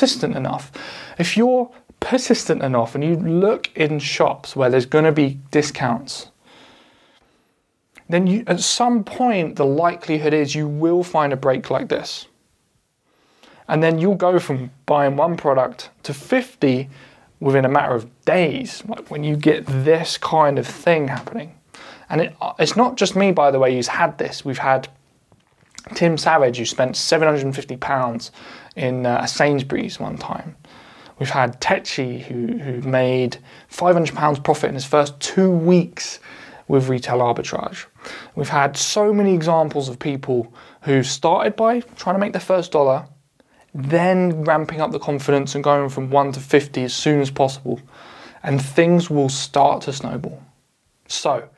persistent enough, if you're persistent enough and you look in shops where there's going to be discounts, then you, at some point the likelihood is you will find a break like this. And then you'll go from buying one product to 50 within a matter of days, like when you get this kind of thing happening. And it, it's not just me, by the way, who's had this. We've had Tim Savage, who spent £750 in uh, Sainsbury's one time. We've had Tetchy, who, who made £500 profit in his first two weeks with retail arbitrage. We've had so many examples of people who started by trying to make their first dollar, then ramping up the confidence and going from 1 to 50 as soon as possible, and things will start to snowball. So,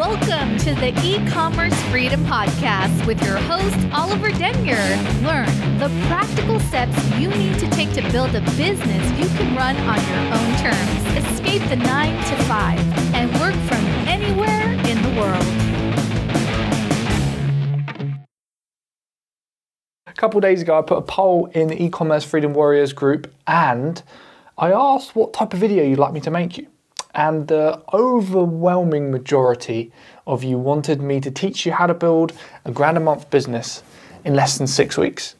Welcome to the e-commerce freedom podcast with your host Oliver Denyer. Learn the practical steps you need to take to build a business you can run on your own terms. Escape the 9 to 5 and work from anywhere in the world. A couple days ago, I put a poll in the e-commerce freedom warriors group, and I asked what type of video you'd like me to make you. And the overwhelming majority of you wanted me to teach you how to build a grand a month business in less than six weeks.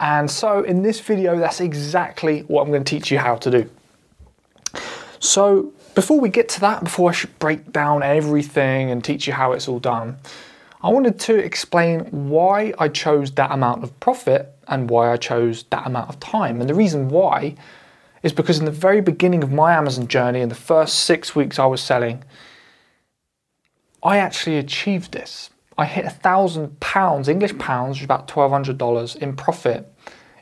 And so, in this video, that's exactly what I'm going to teach you how to do. So, before we get to that, before I should break down everything and teach you how it's all done, I wanted to explain why I chose that amount of profit and why I chose that amount of time. And the reason why is because in the very beginning of my Amazon journey, in the first six weeks I was selling, I actually achieved this. I hit a thousand pounds, English pounds, which is about $1,200 in profit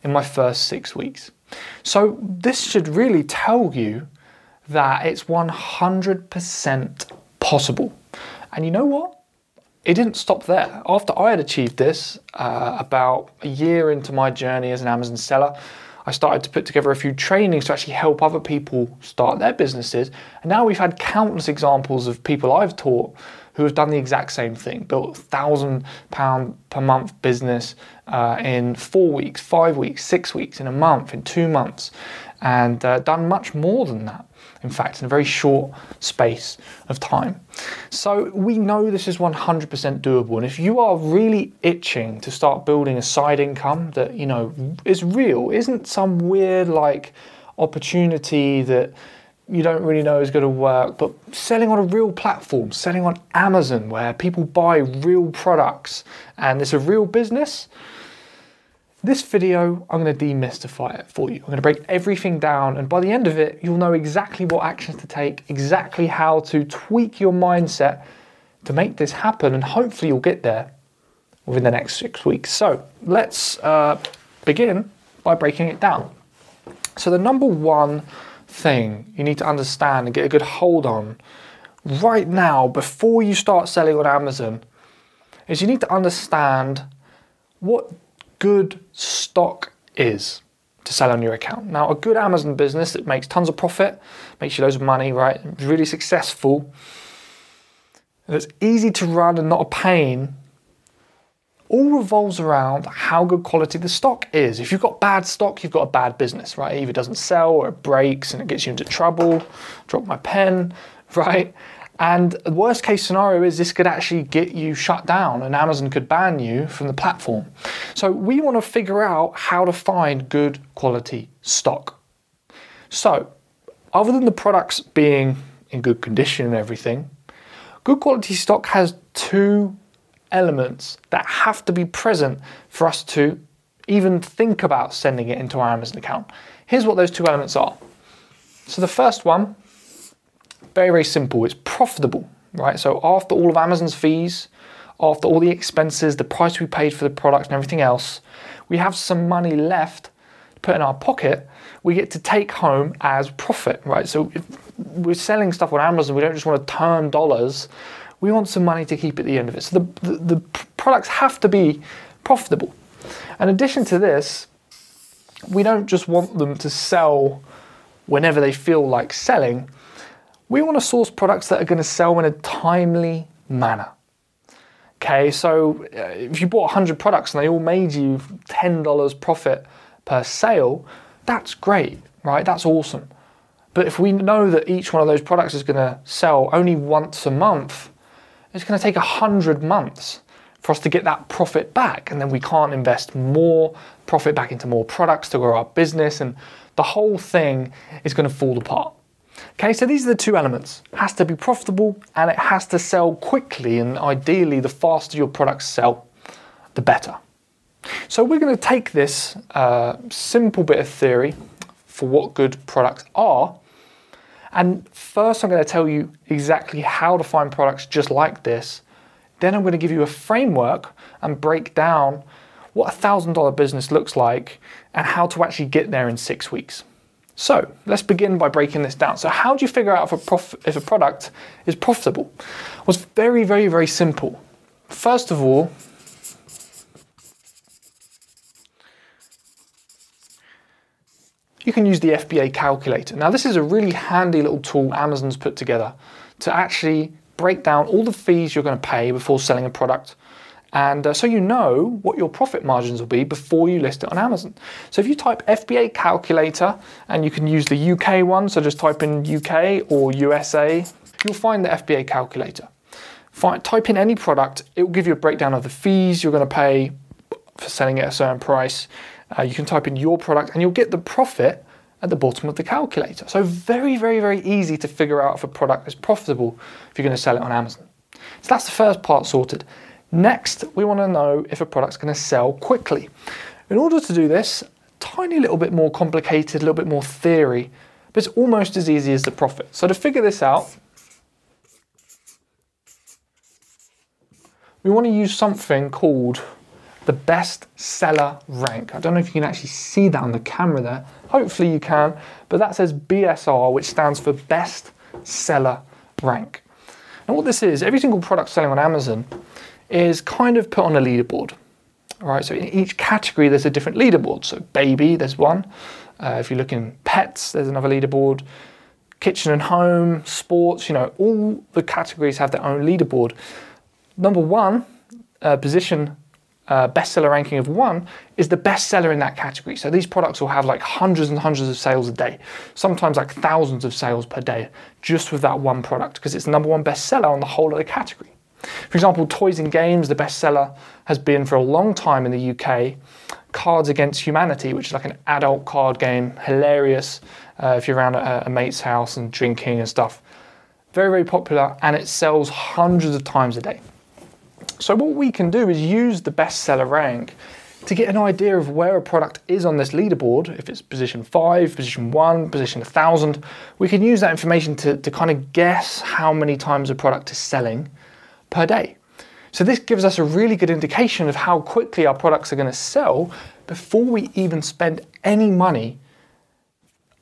in my first six weeks. So this should really tell you that it's 100% possible. And you know what? It didn't stop there. After I had achieved this, uh, about a year into my journey as an Amazon seller, I started to put together a few trainings to actually help other people start their businesses. And now we've had countless examples of people I've taught who have done the exact same thing, built a thousand pound per month business uh, in four weeks, five weeks, six weeks, in a month, in two months, and uh, done much more than that. In fact, in a very short space of time. So, we know this is 100% doable. And if you are really itching to start building a side income that, you know, is real, isn't some weird like opportunity that you don't really know is going to work, but selling on a real platform, selling on Amazon where people buy real products and it's a real business, this video, I'm going to demystify it for you. I'm going to break everything down, and by the end of it, you'll know exactly what actions to take, exactly how to tweak your mindset to make this happen, and hopefully, you'll get there within the next six weeks. So, let's uh, begin by breaking it down. So, the number one thing you need to understand and get a good hold on right now before you start selling on Amazon is you need to understand what good stock is to sell on your account. Now, a good Amazon business that makes tons of profit, makes you loads of money, right? Really successful, It's easy to run and not a pain, all revolves around how good quality the stock is. If you've got bad stock, you've got a bad business, right? It either doesn't sell or it breaks and it gets you into trouble. Drop my pen, right? And the worst case scenario is this could actually get you shut down and Amazon could ban you from the platform. So we want to figure out how to find good quality stock. So, other than the products being in good condition and everything, good quality stock has two elements that have to be present for us to even think about sending it into our Amazon account. Here's what those two elements are. So the first one very, very simple. It's profitable, right? So after all of Amazon's fees, after all the expenses, the price we paid for the product and everything else, we have some money left to put in our pocket. We get to take home as profit, right? So we're selling stuff on Amazon, we don't just want to turn dollars. We want some money to keep at the end of it. So the, the, the products have to be profitable. In addition to this, we don't just want them to sell whenever they feel like selling we want to source products that are going to sell in a timely manner. Okay, so uh, if you bought 100 products and they all made you $10 profit per sale, that's great, right? That's awesome. But if we know that each one of those products is going to sell only once a month, it's going to take 100 months for us to get that profit back. And then we can't invest more profit back into more products to grow our business. And the whole thing is going to fall apart. Okay, so these are the two elements. It has to be profitable and it has to sell quickly. And ideally, the faster your products sell, the better. So we're going to take this uh, simple bit of theory for what good products are. And first, I'm going to tell you exactly how to find products just like this. Then, I'm going to give you a framework and break down what a $1,000 business looks like and how to actually get there in six weeks. So, let's begin by breaking this down. So, how do you figure out if a, prof- if a product is profitable? Well, it's very, very, very simple. First of all, you can use the FBA calculator. Now, this is a really handy little tool Amazon's put together to actually break down all the fees you're going to pay before selling a product. And uh, so you know what your profit margins will be before you list it on Amazon. So if you type FBA calculator and you can use the UK one, so just type in UK or USA, you'll find the FBA calculator. Find, type in any product, it will give you a breakdown of the fees you're going to pay for selling it at a certain price, uh, you can type in your product and you'll get the profit at the bottom of the calculator. So very, very, very easy to figure out if a product is profitable if you're going to sell it on Amazon. So that's the first part sorted. Next, we want to know if a product's going to sell quickly. In order to do this, tiny little bit more complicated, a little bit more theory, but it's almost as easy as the profit. So to figure this out, we want to use something called the best seller rank. I don't know if you can actually see that on the camera there. Hopefully you can, but that says BSR, which stands for best seller rank. And what this is, every single product selling on Amazon is kind of put on a leaderboard. All right, so in each category there's a different leaderboard. So baby, there's one. Uh, if you look in pets, there's another leaderboard. Kitchen and home, sports, you know, all the categories have their own leaderboard. Number one uh, position uh, bestseller ranking of one is the bestseller in that category. So these products will have like hundreds and hundreds of sales a day, sometimes like thousands of sales per day, just with that one product because it's the number one bestseller on the whole of the category. For example, Toys and Games, the bestseller has been for a long time in the UK. Cards Against Humanity, which is like an adult card game, hilarious uh, if you're around a, a mate's house and drinking and stuff. Very, very popular, and it sells hundreds of times a day. So what we can do is use the bestseller rank to get an idea of where a product is on this leaderboard, if it's position five, position one, position a 1000, we can use that information to, to kind of guess how many times a product is selling per day. So this gives us a really good indication of how quickly our products are going to sell before we even spend any money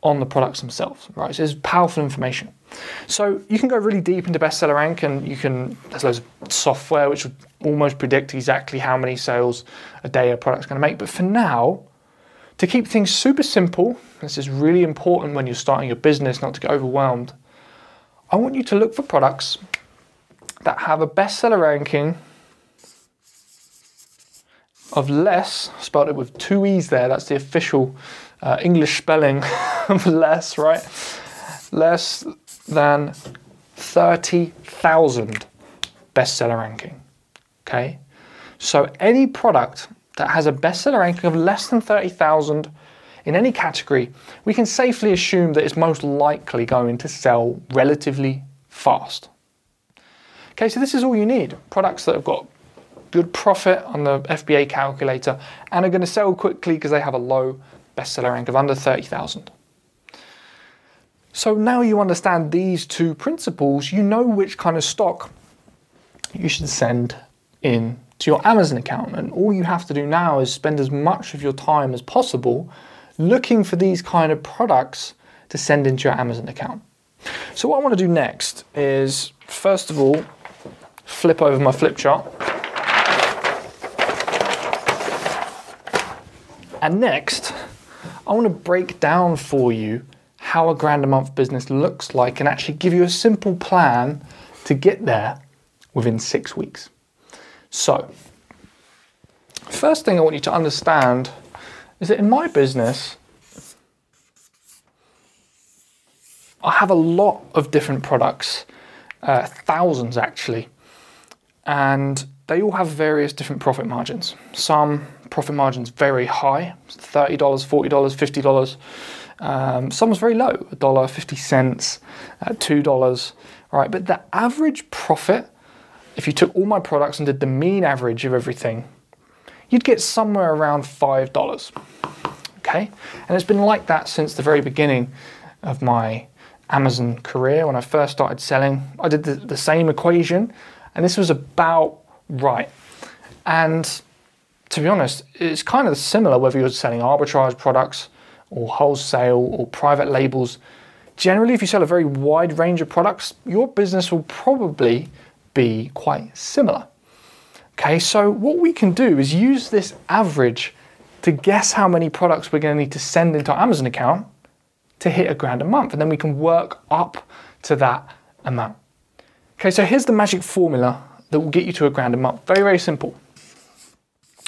on the products themselves, right? So it's powerful information. So you can go really deep into bestseller rank and you can, there's loads of software which will almost predict exactly how many sales a day a product's going to make. But for now, to keep things super simple, this is really important when you're starting your business not to get overwhelmed. I want you to look for products that have a bestseller ranking of less, spelled it with two E's there, that's the official uh, English spelling of less, right? Less than 30,000 bestseller ranking. Okay? So any product that has a bestseller ranking of less than 30,000 in any category, we can safely assume that it's most likely going to sell relatively fast. Okay, so this is all you need. Products that have got good profit on the FBA calculator and are going to sell quickly because they have a low bestseller rank of under 30,000. So now you understand these two principles, you know which kind of stock you should send in to your Amazon account. And all you have to do now is spend as much of your time as possible looking for these kind of products to send into your Amazon account. So what I want to do next is, first of all, flip over my flip chart. And next, I want to break down for you how a grand a month business looks like and actually give you a simple plan to get there within six weeks. So, first thing I want you to understand is that in my business, I have a lot of different products, uh, thousands actually, and they all have various different profit margins. Some profit margins very high, $30, $40, $50. Um, some was very low, $1.50, uh, $2, right? But the average profit, if you took all my products and did the mean average of everything, you'd get somewhere around $5. Okay? And it's been like that since the very beginning of my Amazon career. When I first started selling, I did the, the same equation, and this was about right. And to be honest, it's kind of similar whether you're selling arbitrage products or wholesale or private labels. Generally, if you sell a very wide range of products, your business will probably be quite similar. Okay, so what we can do is use this average to guess how many products we're going to need to send into our Amazon account to hit a grand a month, and then we can work up to that amount. Okay, so here's the magic formula that will get you to a grand a month. Very, very simple.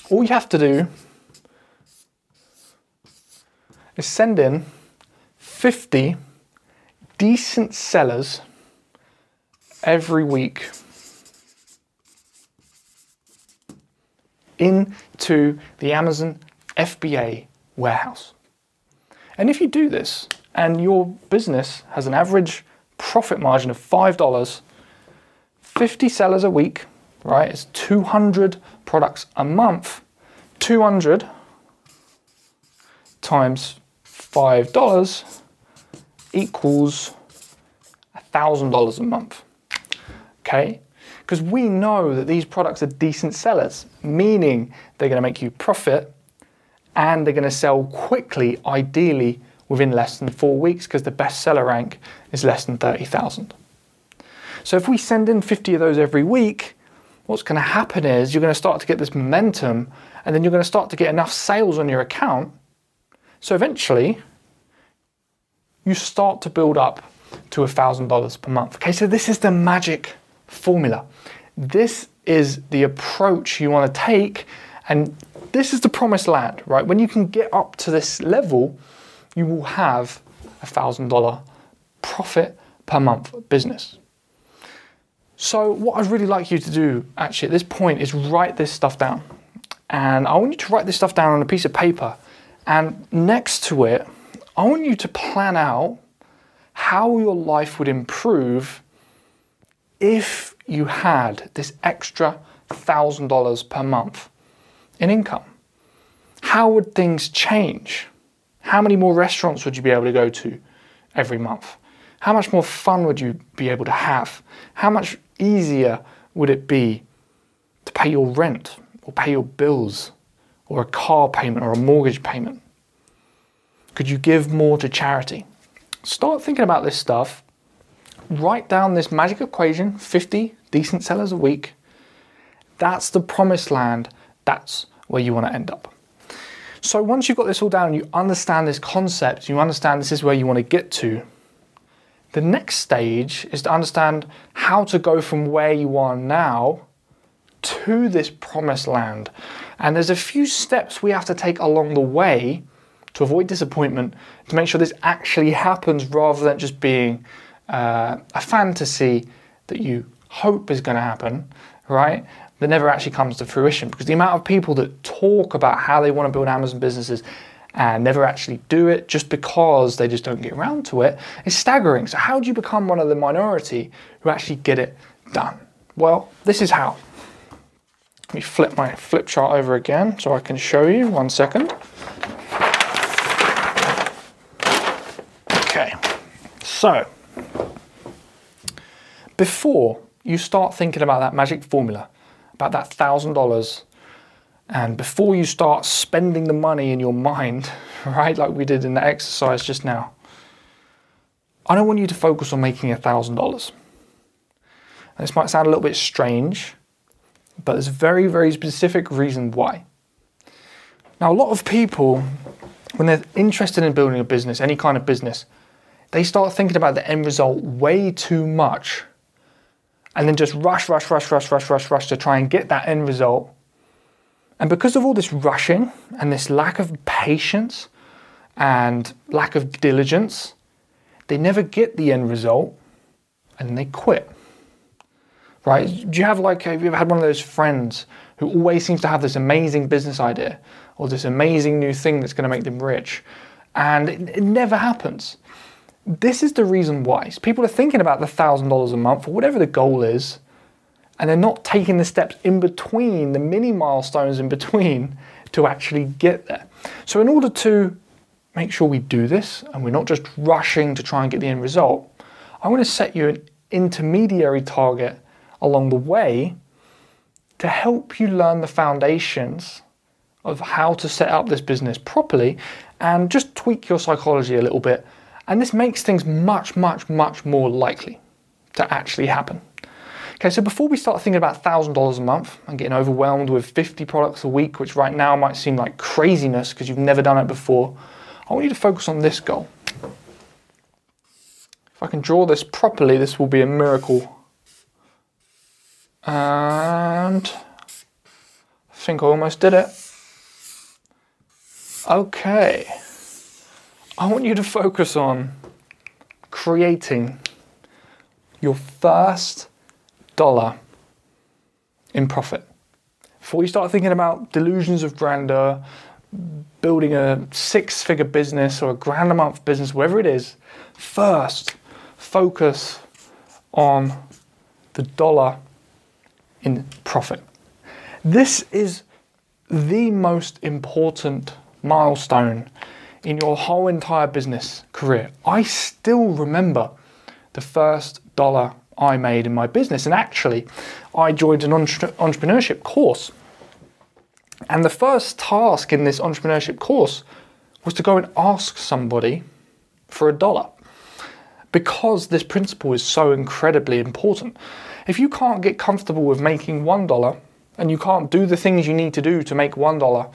All you have to do is send in 50 decent sellers every week into the Amazon FBA warehouse. And if you do this and your business has an average profit margin of $5, 50 sellers a week, right? It's 200 products a month. 200 times $5 equals $1,000 a month. Okay? Because we know that these products are decent sellers, meaning they're going to make you profit and they're going to sell quickly, ideally within less than four weeks, because the best seller rank is less than 30,000. So if we send in 50 of those every week, what's going to happen is you're going to start to get this momentum and then you're going to start to get enough sales on your account. So eventually, you start to build up to $1,000 per month. Okay, so this is the magic formula. This is the approach you want to take, and this is the promised land, right? When you can get up to this level, you will have a $1,000 profit per month business. So, what I'd really like you to do actually at this point is write this stuff down. And I want you to write this stuff down on a piece of paper. And next to it, I want you to plan out how your life would improve if you had this extra $1,000 per month in income. How would things change? How many more restaurants would you be able to go to every month? How much more fun would you be able to have? How much easier would it be to pay your rent or pay your bills or a car payment or a mortgage payment? Could you give more to charity? Start thinking about this stuff. Write down this magic equation 50 decent sellers a week. That's the promised land. That's where you want to end up. So once you've got this all down, you understand this concept, you understand this is where you want to get to, the next stage is to understand how to go from where you are now to this promised land. And there's a few steps we have to take along the way to avoid disappointment, to make sure this actually happens rather than just being uh, a fantasy that you hope is going to happen, right? That never actually comes to fruition. Because the amount of people that talk about how they want to build Amazon businesses and never actually do it just because they just don't get around to it is staggering. So, how do you become one of the minority who actually get it done? Well, this is how. Let me flip my flip chart over again so I can show you. One second. Okay, so before you start thinking about that magic formula, about that thousand dollars and before you start spending the money in your mind, right, like we did in the exercise just now, I don't want you to focus on making $1,000. This might sound a little bit strange, but there's a very, very specific reason why. Now, a lot of people, when they're interested in building a business, any kind of business, they start thinking about the end result way too much and then just rush, rush, rush, rush, rush, rush, rush to try and get that end result And because of all this rushing and this lack of patience and lack of diligence, they never get the end result and they quit. Right? Do you have like, have you ever had one of those friends who always seems to have this amazing business idea or this amazing new thing that's going to make them rich and it, it never happens? This is the reason why. People are thinking about the $1,000 a month or whatever the goal is, and they're not taking the steps in between, the mini milestones in between, to actually get there. So, in order to make sure we do this and we're not just rushing to try and get the end result, I want to set you an intermediary target along the way to help you learn the foundations of how to set up this business properly and just tweak your psychology a little bit. And this makes things much, much, much more likely to actually happen. Okay, so before we start thinking about $1,000 a month and getting overwhelmed with 50 products a week, which right now might seem like craziness because you've never done it before, I want you to focus on this goal. If I can draw this properly, this will be a miracle. And I think I almost did it. Okay. I want you to focus on creating your first dollar in profit. Before you start thinking about delusions of grandeur, building a six figure business or a grand a month business, whatever it is, first focus on the dollar in profit. This is the most important milestone in your whole entire business career. I still remember the first dollar I made in my business, and actually, I joined an entre- entrepreneurship course and the first task in this entrepreneurship course was to go and ask somebody for a dollar. Because this principle is so incredibly important. If you can't get comfortable with making one dollar and you can't do the things you need to do to make one dollar,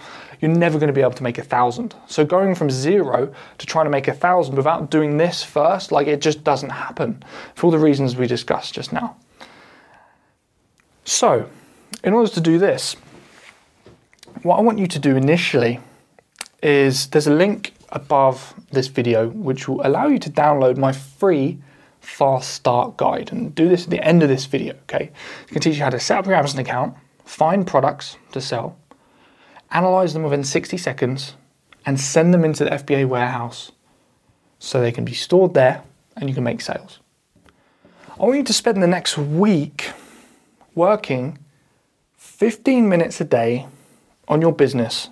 you're never going to be able to make a thousand. So going from zero to trying to make a thousand without doing this first, like it just doesn't happen for all the reasons we discussed just now. So, in order to do this, what I want you to do initially is there's a link above this video which will allow you to download my free fast start guide and do this at the end of this video okay it can teach you how to set up your amazon account find products to sell analyze them within 60 seconds and send them into the fba warehouse so they can be stored there and you can make sales i want you to spend the next week working 15 minutes a day on your business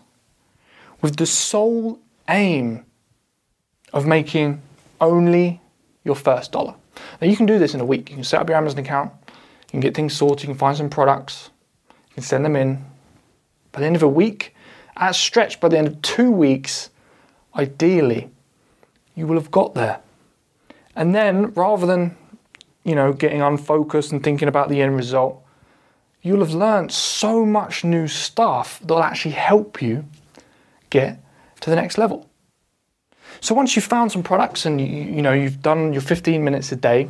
with the sole aim of making only your first dollar. Now, you can do this in a week. You can set up your Amazon account, you can get things sorted, you can find some products, you can send them in. By the end of a week, at stretch, by the end of two weeks, ideally, you will have got there. And then, rather than you know, getting unfocused and thinking about the end result, you'll have learned so much new stuff that'll actually help you get to the next level. So once you've found some products and you, you know you've done your 15 minutes a day,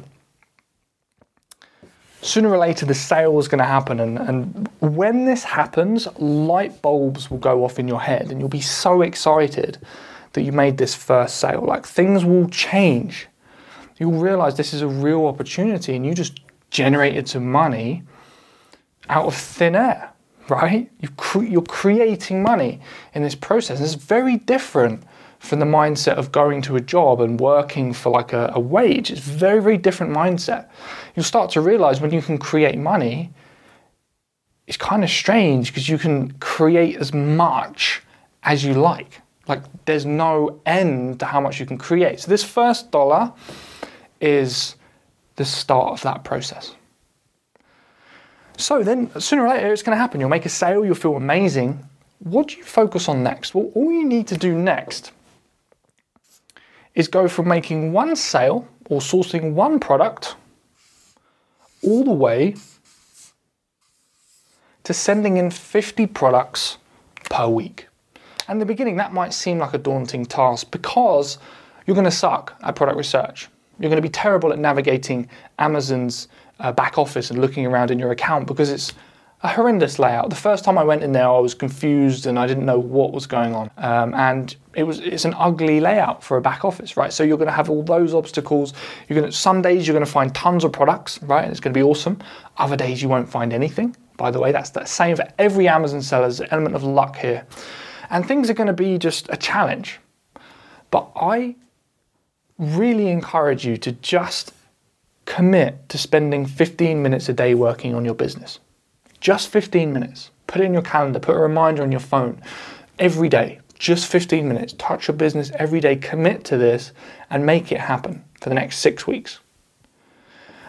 sooner or later the sale is going to happen and, and when this happens light bulbs will go off in your head and you'll be so excited that you made this first sale like things will change you'll realize this is a real opportunity and you just generated some money out of thin air, right? you are creating money in this process. And it's very different from the mindset of going to a job and working for like a, a wage. It's very, very different mindset. You'll start to realize when you can create money, it's kind of strange because you can create as much as you like. Like there's no end to how much you can create. So this first dollar is the start of that process. So then, sooner or later, it's going to happen. You'll make a sale, you'll feel amazing. What do you focus on next? Well, all you need to do next is go from making one sale or sourcing one product all the way to sending in 50 products per week. And in the beginning, that might seem like a daunting task because you're going to suck at product research. You're going to be terrible at navigating Amazon's uh, back office and looking around in your account because it's a horrendous layout. The first time I went in there, I was confused and I didn't know what was going on. Um, and it was it's an ugly layout for a back office, right? So you're going to have all those obstacles. You're going to some days you're going to find tons of products, right? And it's going to be awesome. Other days you won't find anything. By the way, that's the same for every Amazon seller. There's an element of luck here, and things are going to be just a challenge. But I really encourage you to just commit to spending 15 minutes a day working on your business. Just 15 minutes. Put it in your calendar, put a reminder on your phone every day. Just 15 minutes. Touch your business every day. Commit to this and make it happen for the next six weeks.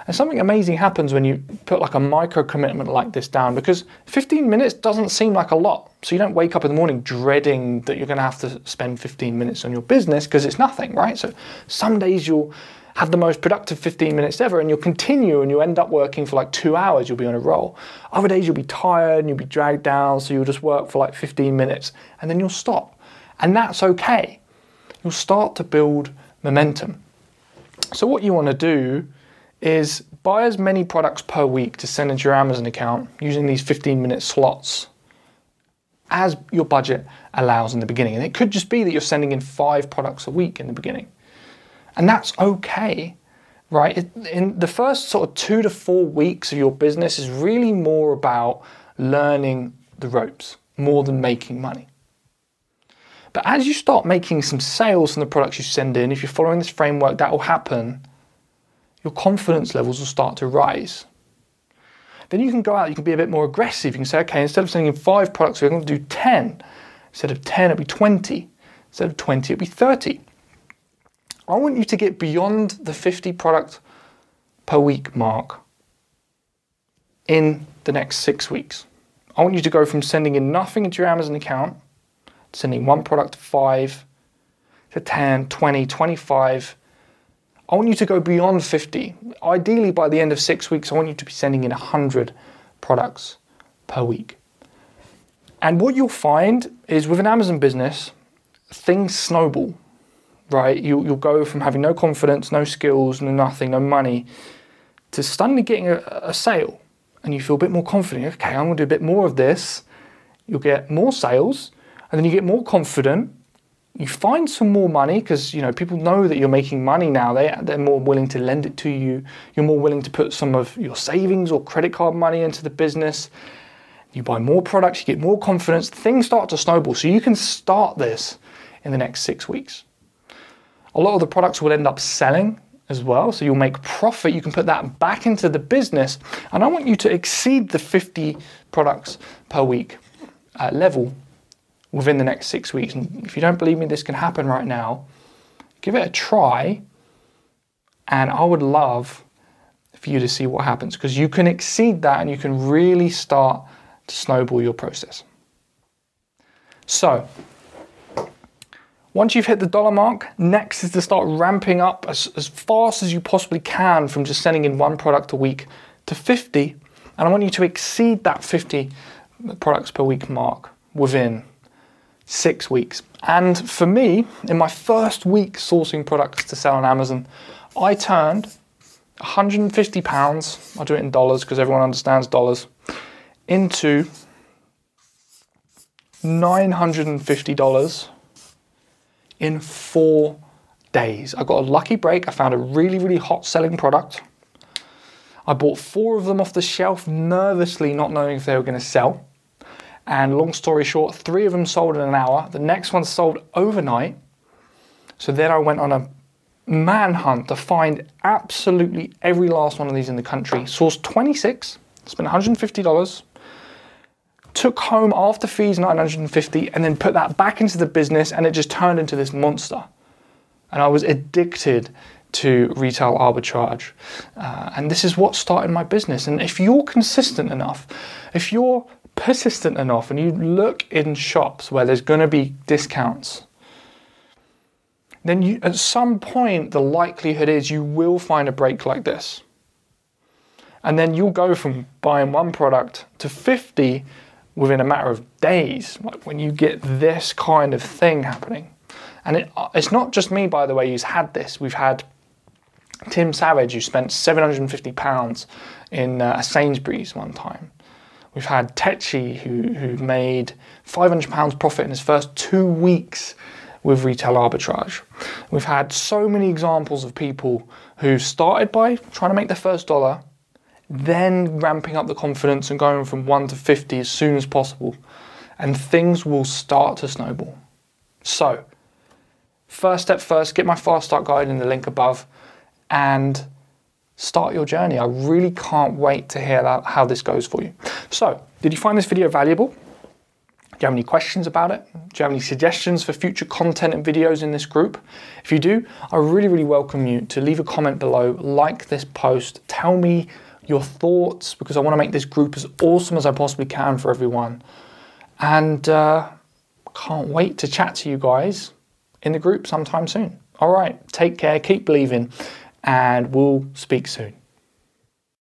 And something amazing happens when you put like a micro commitment like this down because 15 minutes doesn't seem like a lot. So you don't wake up in the morning dreading that you're going to have to spend 15 minutes on your business because it's nothing, right? So some days you'll have the most productive 15 minutes ever and you'll continue and you'll end up working for like two hours, you'll be on a roll. Other days you'll be tired and you'll be dragged down, so you'll just work for like 15 minutes and then you'll stop. And that's okay. You'll start to build momentum. So, what you want to do is buy as many products per week to send into your Amazon account using these 15 minute slots as your budget allows in the beginning. And it could just be that you're sending in five products a week in the beginning. And that's okay, right? In the first sort of two to four weeks of your business is really more about learning the ropes more than making money. But as you start making some sales from the products you send in, if you're following this framework, that will happen your confidence levels will start to rise. Then you can go out, you can be a bit more aggressive. You can say, okay, instead of sending in five products, we're going to do 10. Instead of 10, it'll be 20. Instead of 20, it'll be 30. I want you to get beyond the 50 product per week mark in the next six weeks. I want you to go from sending in nothing into your Amazon account, sending one product to five, to 10, 20, 25, I want you to go beyond 50. Ideally, by the end of six weeks, I want you to be sending in 100 products per week. And what you'll find is with an Amazon business, things snowball, right? You, will go from having no confidence, no skills, no nothing, no money, to suddenly getting a, a sale. And you feel a bit more confident. Okay, I'm going to do a bit more of this. You'll get more sales, and then you get more confident, you find some more money because you know people know that you're making money now they, they're more willing to lend it to you you're more willing to put some of your savings or credit card money into the business you buy more products you get more confidence things start to snowball so you can start this in the next six weeks a lot of the products will end up selling as well so you'll make profit you can put that back into the business and i want you to exceed the 50 products per week uh, level within the next six weeks. And if you don't believe me, this can happen right now. Give it a try, and I would love for you to see what happens because you can exceed that and you can really start to snowball your process. So, once you've hit the dollar mark, next is to start ramping up as, as fast as you possibly can from just sending in one product a week to 50. And I want you to exceed that 50 products per week mark within six weeks. And for me, in my first week sourcing products to sell on Amazon, I turned 150 pounds, I'll do it in dollars because everyone understands dollars, into $950 in four days. I got a lucky break. I found a really, really hot selling product. I bought four of them off the shelf, nervously not knowing if they were going to sell. And long story short, three of them sold in an hour. The next one sold overnight. So then I went on a manhunt to find absolutely every last one of these in the country. Sourced 26, spent $150, took home after fees 950, and then put that back into the business, and it just turned into this monster. And I was addicted to retail arbitrage. Uh, and this is what started my business. And if you're consistent enough, if you're persistent enough and you look in shops where there's going to be discounts, then you, at some point the likelihood is you will find a break like this. And then you'll go from buying one product to 50 within a matter of days, like when you get this kind of thing happening. And it, it's not just me, by the way, who's had this. We've had Tim Savage, who spent £750 in uh, Sainsbury's one time We've had Techi, who, who made £500 profit in his first two weeks with retail arbitrage. We've had so many examples of people who started by trying to make their first dollar, then ramping up the confidence and going from 1 to 50 as soon as possible. And things will start to snowball. So, first step first, get my fast start guide in the link above and start your journey. I really can't wait to hear that, how this goes for you. So, did you find this video valuable? Do you have any questions about it? Do you have any suggestions for future content and videos in this group? If you do, I really, really welcome you to leave a comment below, like this post, tell me your thoughts because I want to make this group as awesome as I possibly can for everyone. And uh, can't wait to chat to you guys in the group sometime soon. All right, take care, keep believing, and we'll speak soon.